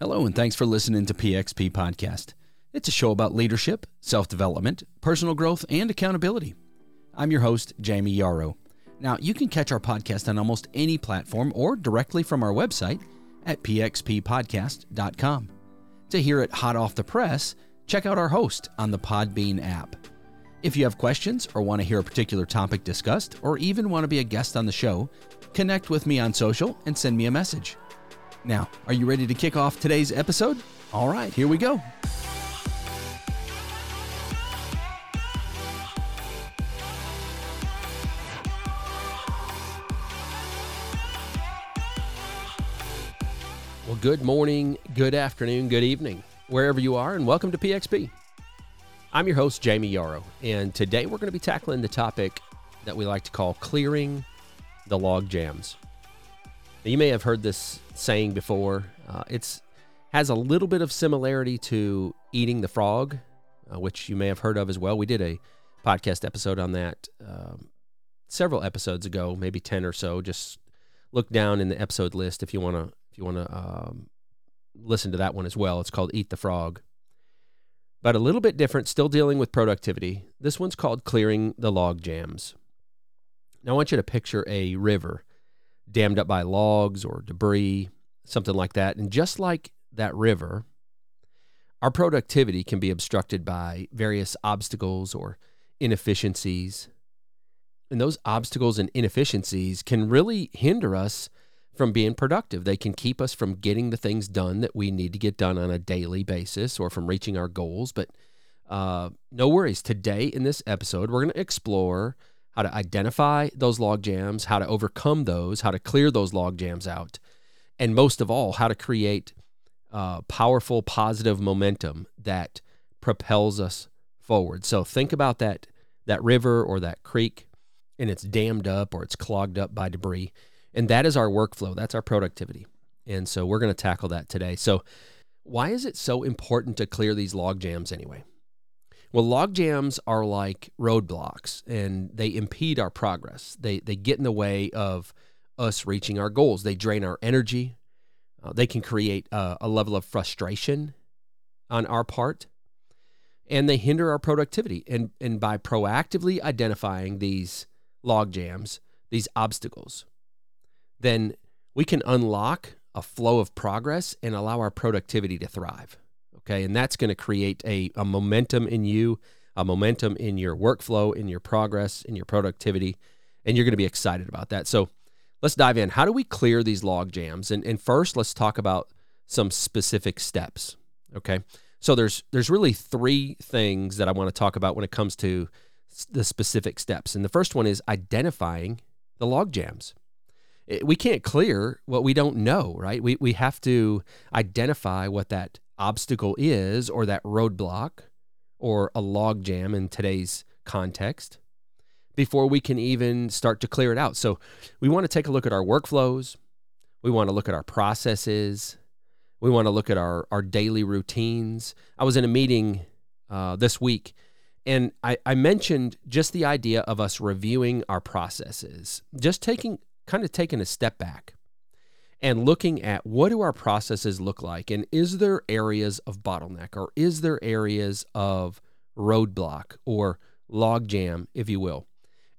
Hello, and thanks for listening to PXP Podcast. It's a show about leadership, self development, personal growth, and accountability. I'm your host, Jayme Yarroch. Now, you can catch our podcast on almost any platform or directly from our website at pxppodcast.com. To hear it hot off the press, check out our host on the Podbean app. If you have questions or want to hear a particular topic discussed, or even want to be a guest on the show, connect with me on social and send me a message. Now, are you ready to kick off today's episode? All right, here we go. Well, good morning, good afternoon, good evening, wherever you are, and welcome to PXP. I'm your host, Jayme Yarroch, and today we're going to be tackling the topic that we like to call clearing the log jams. You may have heard this saying before. Uh, it's has a little bit of similarity to eating the frog, uh, which you may have heard of as well. We did a podcast episode on that um, several episodes ago, maybe ten or so. Just look down in the episode list if you want to if you want to um, listen to that one as well. It's called Eat the Frog. But a little bit different, still dealing with productivity. This one's called Clearing the Log Jams. Now, I want you to picture a river dammed up by logs or debris, something like that. And just like that river, our productivity can be obstructed by various obstacles or inefficiencies. And those obstacles and inefficiencies can really hinder us from being productive. They can keep us from getting the things done that we need to get done on a daily basis or from reaching our goals. But uh, no worries. Today, in this episode, we're going to explore how to identify those log jams, how to overcome those, how to clear those log jams out, and most of all, how to create uh, powerful, positive momentum that propels us forward. So think about that that river or that creek, and it's dammed up or it's clogged up by debris, and that is our workflow. That's our productivity, and so we're going to tackle that today. So, why is it so important to clear these log jams anyway? Well, log jams are like roadblocks and they impede our progress. They, they get in the way of us reaching our goals. They drain our energy. Uh, they can create a, a level of frustration on our part and they hinder our productivity. And, and by proactively identifying these log jams, these obstacles, then we can unlock a flow of progress and allow our productivity to thrive. Okay. And that's going to create a, a momentum in you, a momentum in your workflow, in your progress, in your productivity. And you're going to be excited about that. So let's dive in. How do we clear these log jams? And, and first, let's talk about some specific steps. Okay. So there's there's really three things that I want to talk about when it comes to the specific steps. And the first one is identifying the log jams. We can't clear what we don't know, right? We, we have to identify what that obstacle is or that roadblock or a log jam in today's context before we can even start to clear it out. So we want to take a look at our workflows. We want to look at our processes. We want to look at our, our daily routines. I was in a meeting uh, this week and I, I mentioned just the idea of us reviewing our processes, just taking kind of taking a step back and looking at what do our processes look like and is there areas of bottleneck or is there areas of roadblock or logjam if you will?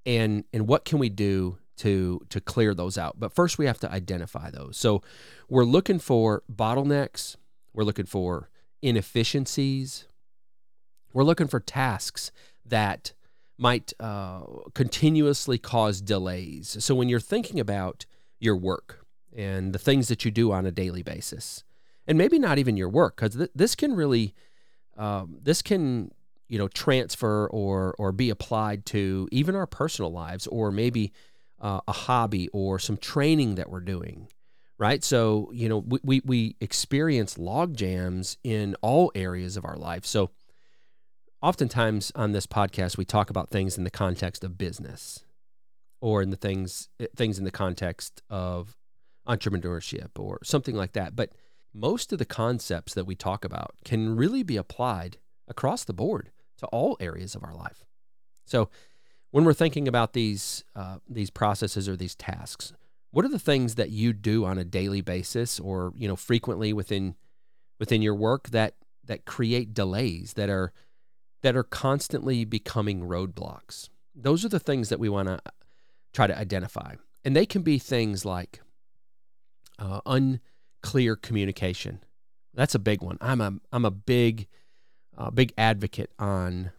And and what can we do to to clear those out? But first we have to identify those. So we're looking for bottlenecks. We're looking for inefficiencies. We're looking for tasks that might uh, continuously cause delays. So when you're thinking about your work and the things that you do on a daily basis. And maybe not even your work because th- this can really um, this can you know transfer or or be applied to even our personal lives or maybe uh, a hobby or some training that we're doing right? So you know we, we, we experience log jams in all areas of our life. So oftentimes on this podcast we talk about things in the context of business or in the things things in the context of entrepreneurship or something like that. But most of the concepts that we talk about can really be applied across the board to all areas of our life. So when we're thinking about these uh, these processes or these tasks, what are the things that you do on a daily basis or you know frequently within within your work that that create delays that are that are constantly becoming roadblocks. Those are the things that we want to try to identify. And they can be things like uh, unclear communication. That's a big one. I'm a I'm a big uh, big advocate on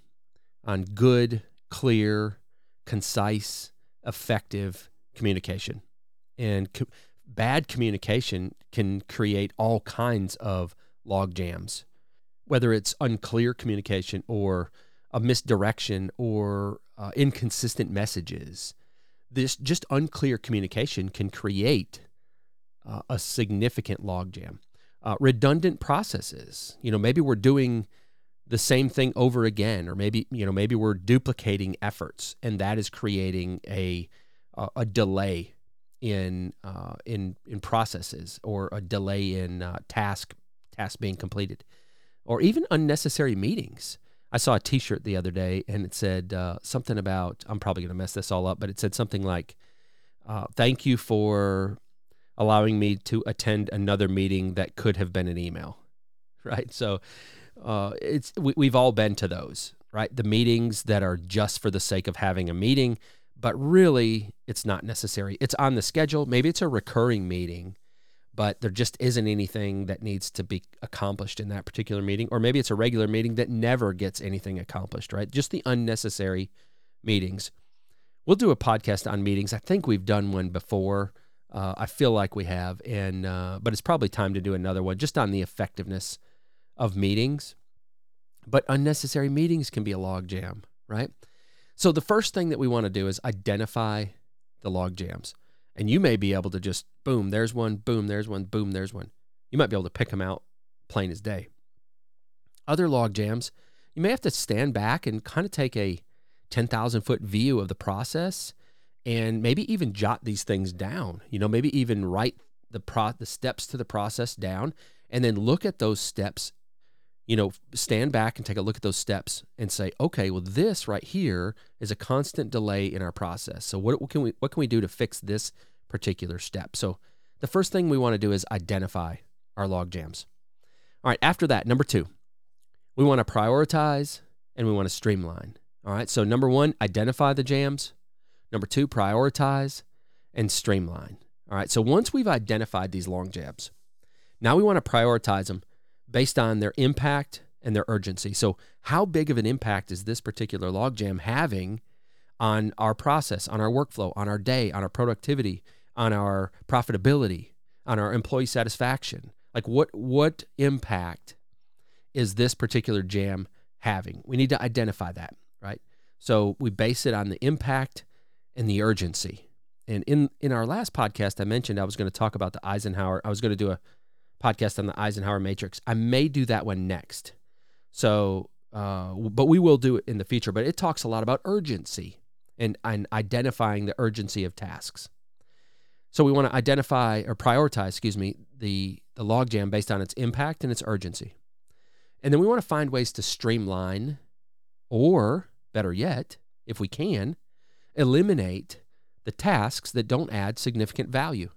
on good, clear, concise, effective communication. And co- bad communication can create all kinds of log jams whether it's unclear communication or a misdirection or uh, inconsistent messages. This just unclear communication can create uh, a significant logjam. Uh, redundant processes. You know, maybe we're doing the same thing over again, or maybe you know maybe we're duplicating efforts, and that is creating a a delay in uh, in in processes or a delay in uh, task task being completed or even unnecessary meetings. I saw a T-shirt the other day, and it said uh, something about. I'm probably going to mess this all up, but it said something like, uh, "Thank you for allowing me to attend another meeting that could have been an email." Right. So uh, it's we, we've all been to those, right? The meetings that are just for the sake of having a meeting, but really it's not necessary. It's on the schedule. Maybe it's a recurring meeting but there just isn't anything that needs to be accomplished in that particular meeting. Or maybe it's a regular meeting that never gets anything accomplished, right? Just the unnecessary meetings. We'll do a podcast on meetings. I think we've done one before. Uh, I feel like we have, and uh, but it's probably time to do another one just on the effectiveness of meetings. But unnecessary meetings can be a logjam, right? So the first thing that we want to do is identify the log jams and you may be able to just boom, there's one, boom, there's one, boom, there's one. You might be able to pick them out plain as day. Other log jams, you may have to stand back and kind of take a 10,000 foot view of the process and maybe even jot these things down. You know, maybe even write the pro the steps to the process down and then look at those steps you know, stand back and take a look at those steps and say, okay, well, this right here is a constant delay in our process. So what, what, can we what can we do to fix this particular step? So the first thing we want to do is identify our log jams. All right, after that, number two, we want to prioritize and we want to streamline. All right, so number one, identify the jams. Number two, prioritize and streamline. All right, so once we've identified these log jams, now we want to prioritize them based on their impact and their urgency. So, how big of an impact is this particular logjam having on our process, on our workflow, on our day, on our productivity, on our profitability, on our employee satisfaction? Like, what what impact is this particular jam having? We need to identify that, right? So we base it on the impact and the urgency. And in in our last podcast, I mentioned I was going to talk about the Eisenhower. I was going to do a podcast on the Eisenhower Matrix. I may do that one next. So, uh, but we will do it in the future. But it talks a lot about urgency and, and identifying the urgency of tasks. So we want to identify or prioritize, excuse me, the the logjam based on its impact and its urgency. And then we want to find ways to streamline or better yet, if we can, eliminate the tasks that don't add significant value.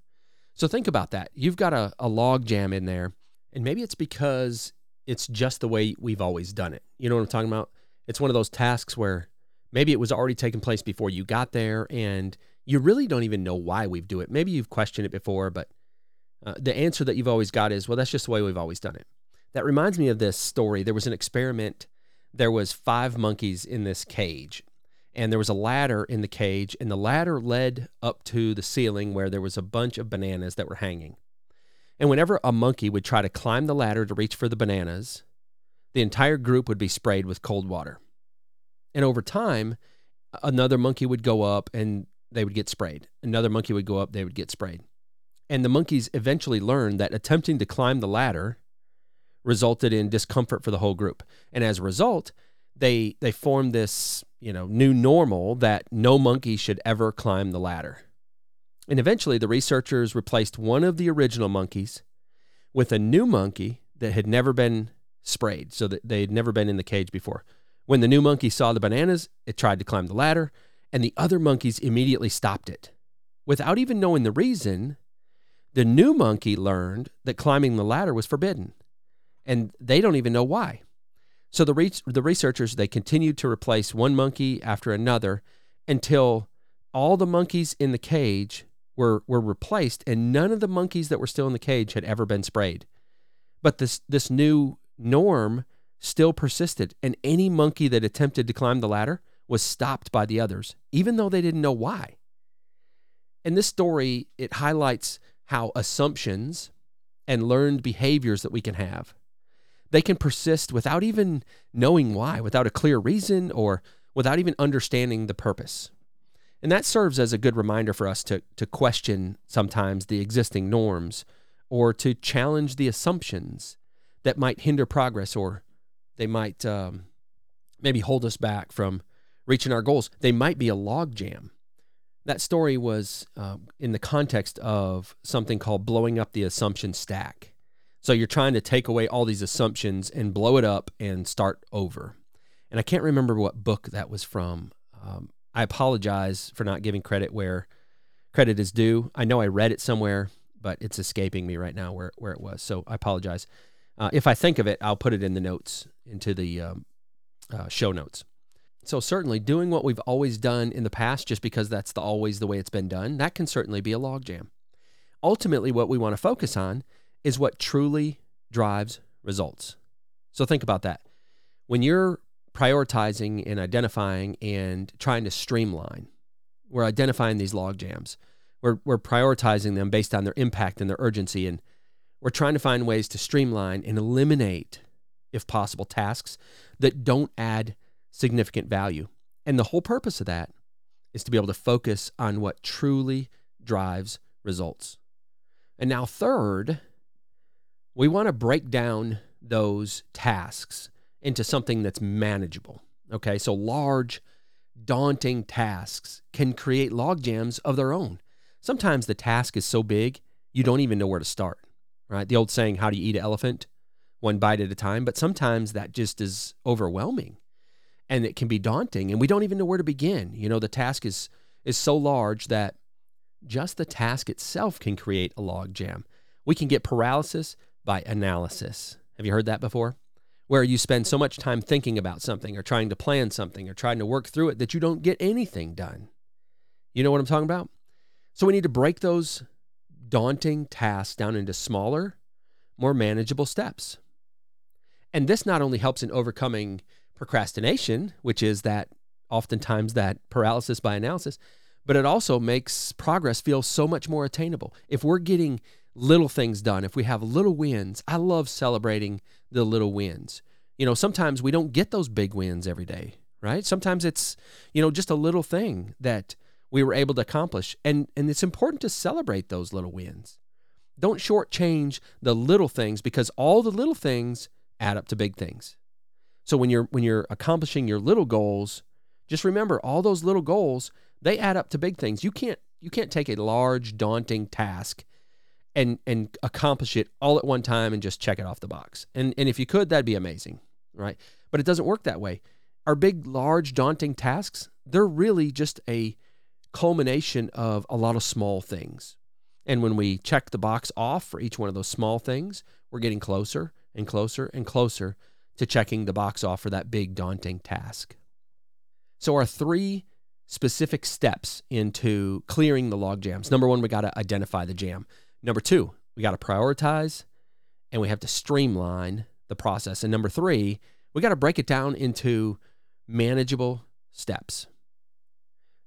So think about that. You've got a, a log jam in there, and maybe it's because it's just the way we've always done it. You know what I'm talking about? It's one of those tasks where maybe it was already taking place before you got there, and you really don't even know why we've do it. Maybe you've questioned it before, but uh, the answer that you've always got is, well, that's just the way we've always done it. That reminds me of this story. There was an experiment. There was five monkeys in this cage, and there was a ladder in the cage, and the ladder led up to the ceiling where there was a bunch of bananas that were hanging. And whenever a monkey would try to climb the ladder to reach for the bananas, the entire group would be sprayed with cold water. And over time, another monkey would go up and they would get sprayed. Another monkey would go up, they would get sprayed. And the monkeys eventually learned that attempting to climb the ladder resulted in discomfort for the whole group. And as a result, they they formed this you know new normal that no monkey should ever climb the ladder. And eventually, the researchers replaced one of the original monkeys with a new monkey that had never been sprayed, so that they had never been in the cage before. When the new monkey saw the bananas, it tried to climb the ladder, and the other monkeys immediately stopped it. Without even knowing the reason, the new monkey learned that climbing the ladder was forbidden. and they don't even know why. So the re- the researchers they continued to replace one monkey after another until all the monkeys in the cage were were replaced and none of the monkeys that were still in the cage had ever been sprayed. But this this new norm still persisted and any monkey that attempted to climb the ladder was stopped by the others even though they didn't know why. In this story it highlights how assumptions and learned behaviors that we can have they can persist without even knowing why, without a clear reason, or without even understanding the purpose. And that serves as a good reminder for us to, to question sometimes the existing norms or to challenge the assumptions that might hinder progress or they might um, maybe hold us back from reaching our goals. They might be a logjam. That story was uh, in the context of something called blowing up the assumption stack. So you're trying to take away all these assumptions and blow it up and start over. And I can't remember what book that was from. Um, I apologize for not giving credit where credit is due. I know I read it somewhere, but it's escaping me right now where, where it was. So I apologize. Uh, if I think of it, I'll put it in the notes, into the um, uh, show notes. So certainly doing what we've always done in the past, just because that's the, always the way it's been done, that can certainly be a logjam. Ultimately, what we want to focus on is what truly drives results. So think about that. When you're prioritizing and identifying and trying to streamline, we're identifying these log jams. We're, we're prioritizing them based on their impact and their urgency. And we're trying to find ways to streamline and eliminate, if possible, tasks that don't add significant value. And the whole purpose of that is to be able to focus on what truly drives results. And now, third, we want to break down those tasks into something that's manageable. Okay, so large, daunting tasks can create log jams of their own. Sometimes the task is so big, you don't even know where to start, right? The old saying, How do you eat an elephant? One bite at a time. But sometimes that just is overwhelming and it can be daunting and we don't even know where to begin. You know, the task is, is so large that just the task itself can create a log jam. We can get paralysis by analysis. Have you heard that before? Where you spend so much time thinking about something or trying to plan something or trying to work through it that you don't get anything done. You know what I'm talking about? So we need to break those daunting tasks down into smaller, more manageable steps. And this not only helps in overcoming procrastination, which is that oftentimes that paralysis by analysis, but it also makes progress feel so much more attainable. If we're getting little things done, if we have little wins, I love celebrating the little wins. You know, sometimes we don't get those big wins every day, right? Sometimes it's, you know, just a little thing that we were able to accomplish. And and it's important to celebrate those little wins. Don't shortchange the little things because all the little things add up to big things. So when you're when you're accomplishing your little goals, just remember all those little goals, they add up to big things. You can't you can't take a large daunting task and and accomplish it all at one time and just check it off the box. And and if you could, that'd be amazing, right? But it doesn't work that way. Our big, large, daunting tasks, they're really just a culmination of a lot of small things. And when we check the box off for each one of those small things, we're getting closer and closer and closer to checking the box off for that big, daunting task. So, our three specific steps into clearing the log jams. Number one, we got to identify the jam. Number two, we got to prioritize and we have to streamline the process. And number three, we got to break it down into manageable steps.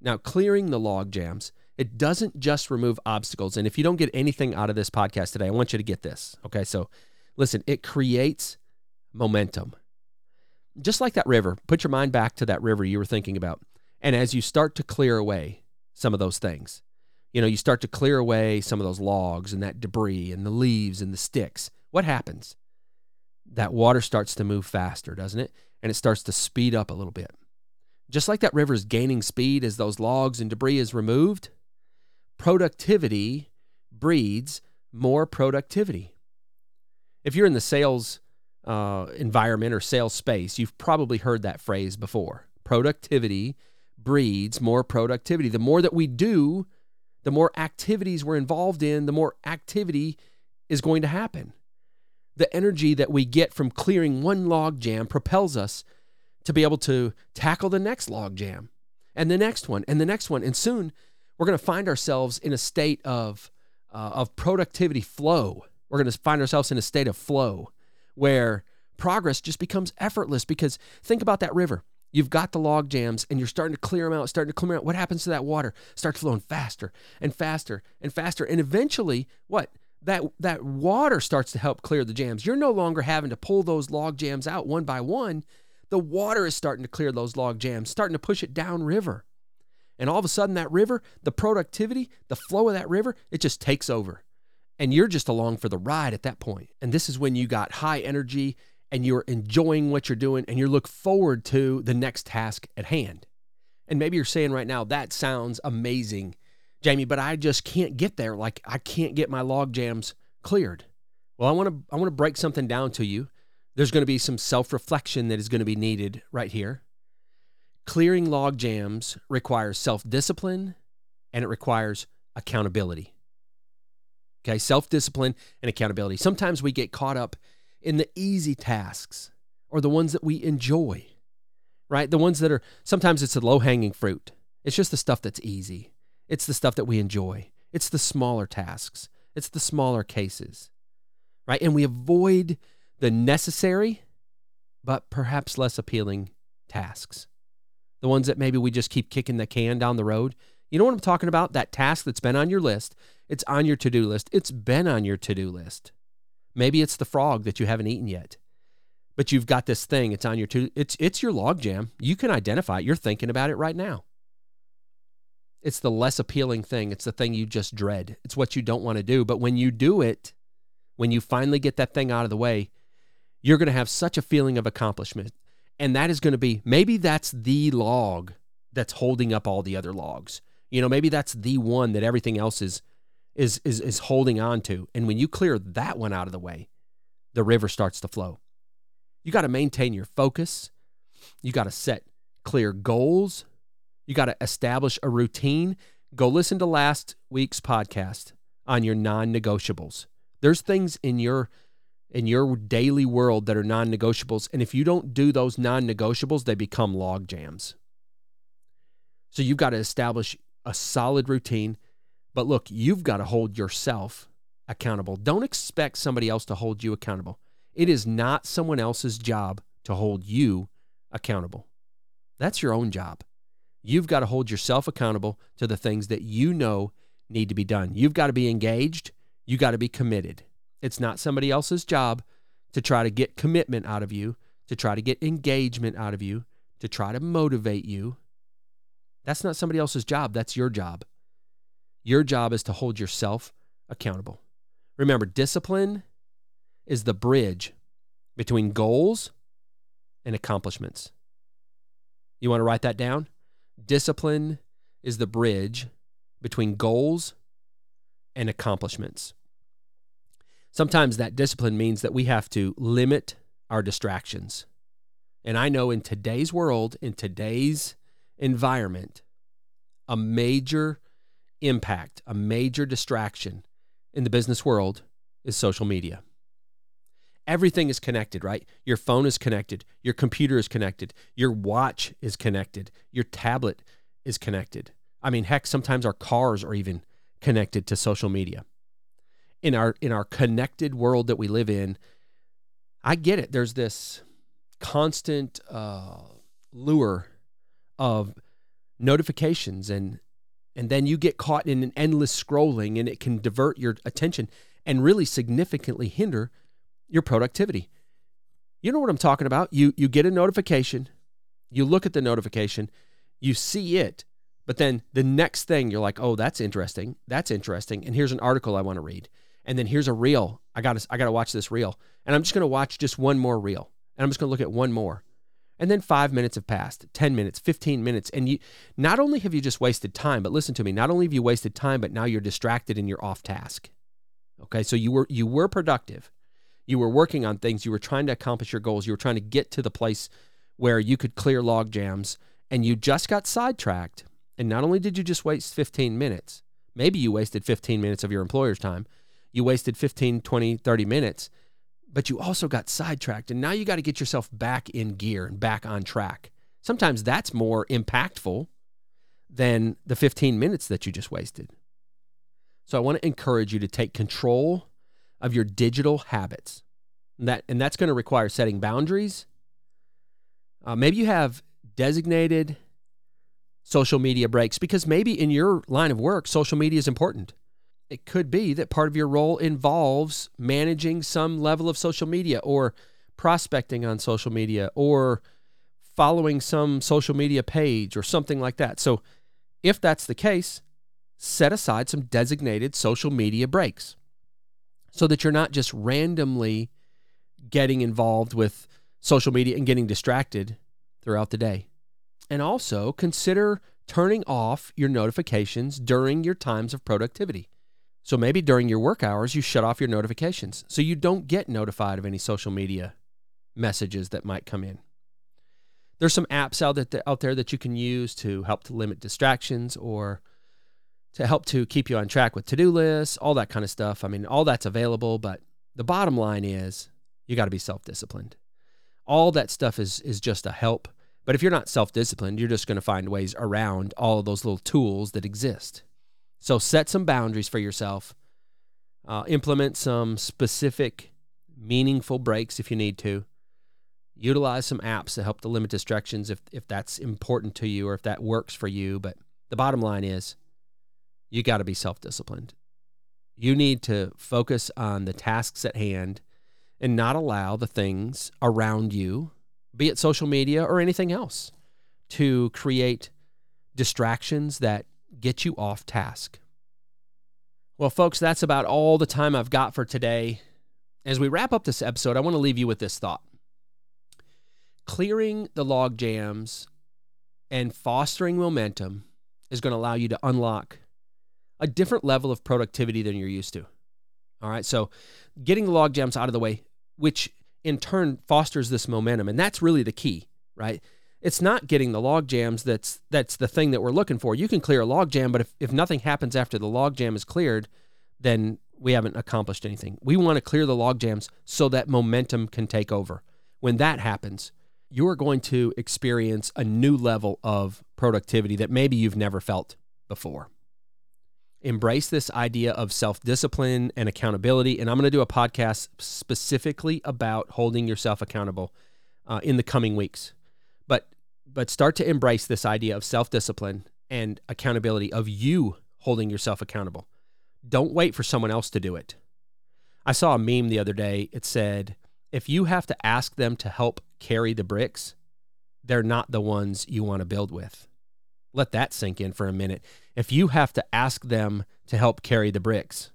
Now, clearing the log jams, it doesn't just remove obstacles. And if you don't get anything out of this podcast today, I want you to get this. Okay. So listen, it creates momentum. Just like that river, put your mind back to that river you were thinking about. And as you start to clear away some of those things, you know, you start to clear away some of those logs and that debris and the leaves and the sticks. What happens? That water starts to move faster, doesn't it? And it starts to speed up a little bit. Just like that river is gaining speed as those logs and debris is removed, productivity breeds more productivity. If you're in the sales uh, environment or sales space, you've probably heard that phrase before. Productivity breeds more productivity. The more that we do, the more activities we're involved in, the more activity is going to happen. the energy that we get from clearing one log jam propels us to be able to tackle the next log jam and the next one and the next one. And soon we're going to find ourselves in a state of, uh, of productivity flow. We're going to find ourselves in a state of flow where progress just becomes effortless because think about that river. You've got the log jams and you're starting to clear them out, starting to clear them out. What happens to that water? Starts flowing faster and faster and faster. And eventually, what? That that water starts to help clear the jams. You're no longer having to pull those log jams out one by one. The water is starting to clear those log jams, starting to push it downriver. And all of a sudden, that river, the productivity, the flow of that river, it just takes over. And you're just along for the ride at that point. And this is when you got high energy and you're enjoying what you're doing and you look forward to the next task at hand. And maybe you're saying right now, that sounds amazing, Jayme, but I just can't get there. Like I can't get my log jams cleared. Well, I want to I want to break something down to you. There's going to be some self-reflection that is going to be needed right here. Clearing log jams requires self-discipline and it requires accountability. Okay, self-discipline and accountability. Sometimes we get caught up in the easy tasks or the ones that we enjoy, right? The ones that are sometimes it's the low hanging fruit. It's just the stuff that's easy. It's the stuff that we enjoy. It's the smaller tasks. It's the smaller cases, right? And we avoid the necessary, but perhaps less appealing tasks. The ones that maybe we just keep kicking the can down the road. You know what I'm talking about? That task that's been on your list. It's on your to do list. It's been on your to do list. Maybe it's the frog that you haven't eaten yet. But you've got this thing, it's on your to it's it's your log jam. You can identify it. You're thinking about it right now. It's the less appealing thing. It's the thing you just dread. It's what you don't want to do. But when you do it, when you finally get that thing out of the way, you're going to have such a feeling of accomplishment. And that is going to be maybe that's the log that's holding up all the other logs. You know, maybe that's the one that everything else is is is is holding on to. And when you clear that one out of the way, the river starts to flow. You got to maintain your focus. You got to set clear goals. You got to establish a routine. Go listen to last week's podcast on your non-negotiables. There's things in your in your daily world that are non-negotiables and if you don't do those non-negotiables, they become log jams. So you've got to establish a solid routine but look, you've got to hold yourself accountable. Don't expect somebody else to hold you accountable. It is not someone else's job to hold you accountable. That's your own job. You've got to hold yourself accountable to the things that you know need to be done. You've got to be engaged. You got to be committed. It's not somebody else's job to try to get commitment out of you, to try to get engagement out of you, to try to motivate you. That's not somebody else's job. That's your job. Your job is to hold yourself accountable. Remember, discipline is the bridge between goals and accomplishments. You want to write that down? Discipline is the bridge between goals and accomplishments. Sometimes that discipline means that we have to limit our distractions. And I know in today's world, in today's environment, a major impact, a major distraction in the business world is social media. Everything is connected, right? Your phone is connected, your computer is connected, your watch is connected, your tablet is connected. I mean, heck, sometimes our cars are even connected to social media. In our in our connected world that we live in, I get it. There's this constant uh, lure of notifications and and then you get caught in an endless scrolling and it can divert your attention and really significantly hinder your productivity. You know what I'm talking about? You you get a notification, you look at the notification, you see it, but then the next thing you're like, "Oh, that's interesting. That's interesting." And here's an article I want to read. And then here's a reel. I got to I got to watch this reel. And I'm just going to watch just one more reel. And I'm just going to look at one more. And then five minutes have passed, 10 minutes, 15 minutes. And you not only have you just wasted time, but listen to me, not only have you wasted time, but now you're distracted and you're off task. Okay. So you were you were productive. You were working on things. You were trying to accomplish your goals. You were trying to get to the place where you could clear log jams and you just got sidetracked. And not only did you just waste 15 minutes, maybe you wasted 15 minutes of your employer's time, you wasted 15, 20, 30 minutes but you also got sidetracked. And now you got to get yourself back in gear and back on track. Sometimes that's more impactful than the 15 minutes that you just wasted. So I want to encourage you to take control of your digital habits. And that and that's going to require setting boundaries. Uh, maybe you have designated social media breaks because maybe in your line of work, social media is important. It could be that part of your role involves managing some level of social media or prospecting on social media or following some social media page or something like that. So, if that's the case, set aside some designated social media breaks so that you're not just randomly getting involved with social media and getting distracted throughout the day. And also consider turning off your notifications during your times of productivity. So maybe during your work hours, you shut off your notifications so you don't get notified of any social media messages that might come in. There's some apps out, there that you can use to help to limit distractions or to help to keep you on track with to-do lists, all that kind of stuff. I mean, all that's available, but the bottom line is you got to be self-disciplined. All that stuff is is just a help, but if you're not self-disciplined, you're just going to find ways around all of those little tools that exist. So set some boundaries for yourself. Uh, implement some specific, meaningful breaks if you need to. Utilize some apps to help to limit distractions if, if that's important to you or if that works for you. But the bottom line is you got to be self disciplined. You need to focus on the tasks at hand and not allow the things around you, be it social media or anything else, to create distractions that get you off task. Well, folks, that's about all the time I've got for today. As we wrap up this episode, I want to leave you with this thought. Clearing the log jams and fostering momentum is going to allow you to unlock a different level of productivity than you're used to. All right. So, getting the log jams out of the way, which in turn fosters this momentum. And that's really the key, right? It's not getting the log jams that's that's the thing that we're looking for. You can clear a log jam, but if, if nothing happens after the log jam is cleared, then we haven't accomplished anything. We want to clear the log jams so that momentum can take over. When that happens, you are going to experience a new level of productivity that maybe you've never felt before. Embrace this idea of self discipline and accountability. And I'm going to do a podcast specifically about holding yourself accountable uh, in the coming weeks but start to embrace this idea of self-discipline and accountability of you holding yourself accountable. Don't wait for someone else to do it. I saw a meme the other day. It said, if you have to ask them to help carry the bricks, they're not the ones you want to build with. Let that sink in for a minute. If you have to ask them to help carry the bricks,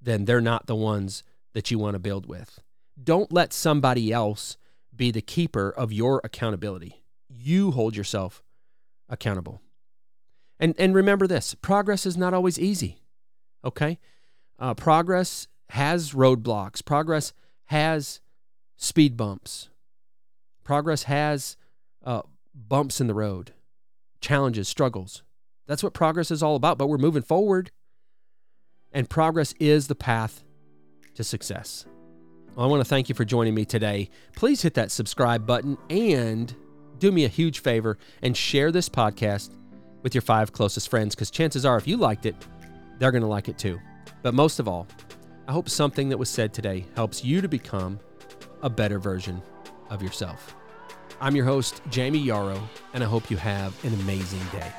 then they're not the ones that you want to build with. Don't let somebody else be the keeper of your accountability. You hold yourself accountable. And, and remember this progress is not always easy. Okay? Uh, progress has roadblocks, progress has speed bumps, progress has uh, bumps in the road, challenges, struggles. That's what progress is all about, but we're moving forward. And progress is the path to success. Well, I want to thank you for joining me today. Please hit that subscribe button and do me a huge favor and share this podcast with your five closest friends because chances are, if you liked it, they're going to like it too. But most of all, I hope something that was said today helps you to become a better version of yourself. I'm your host, Jayme Yarroch, and I hope you have an amazing day.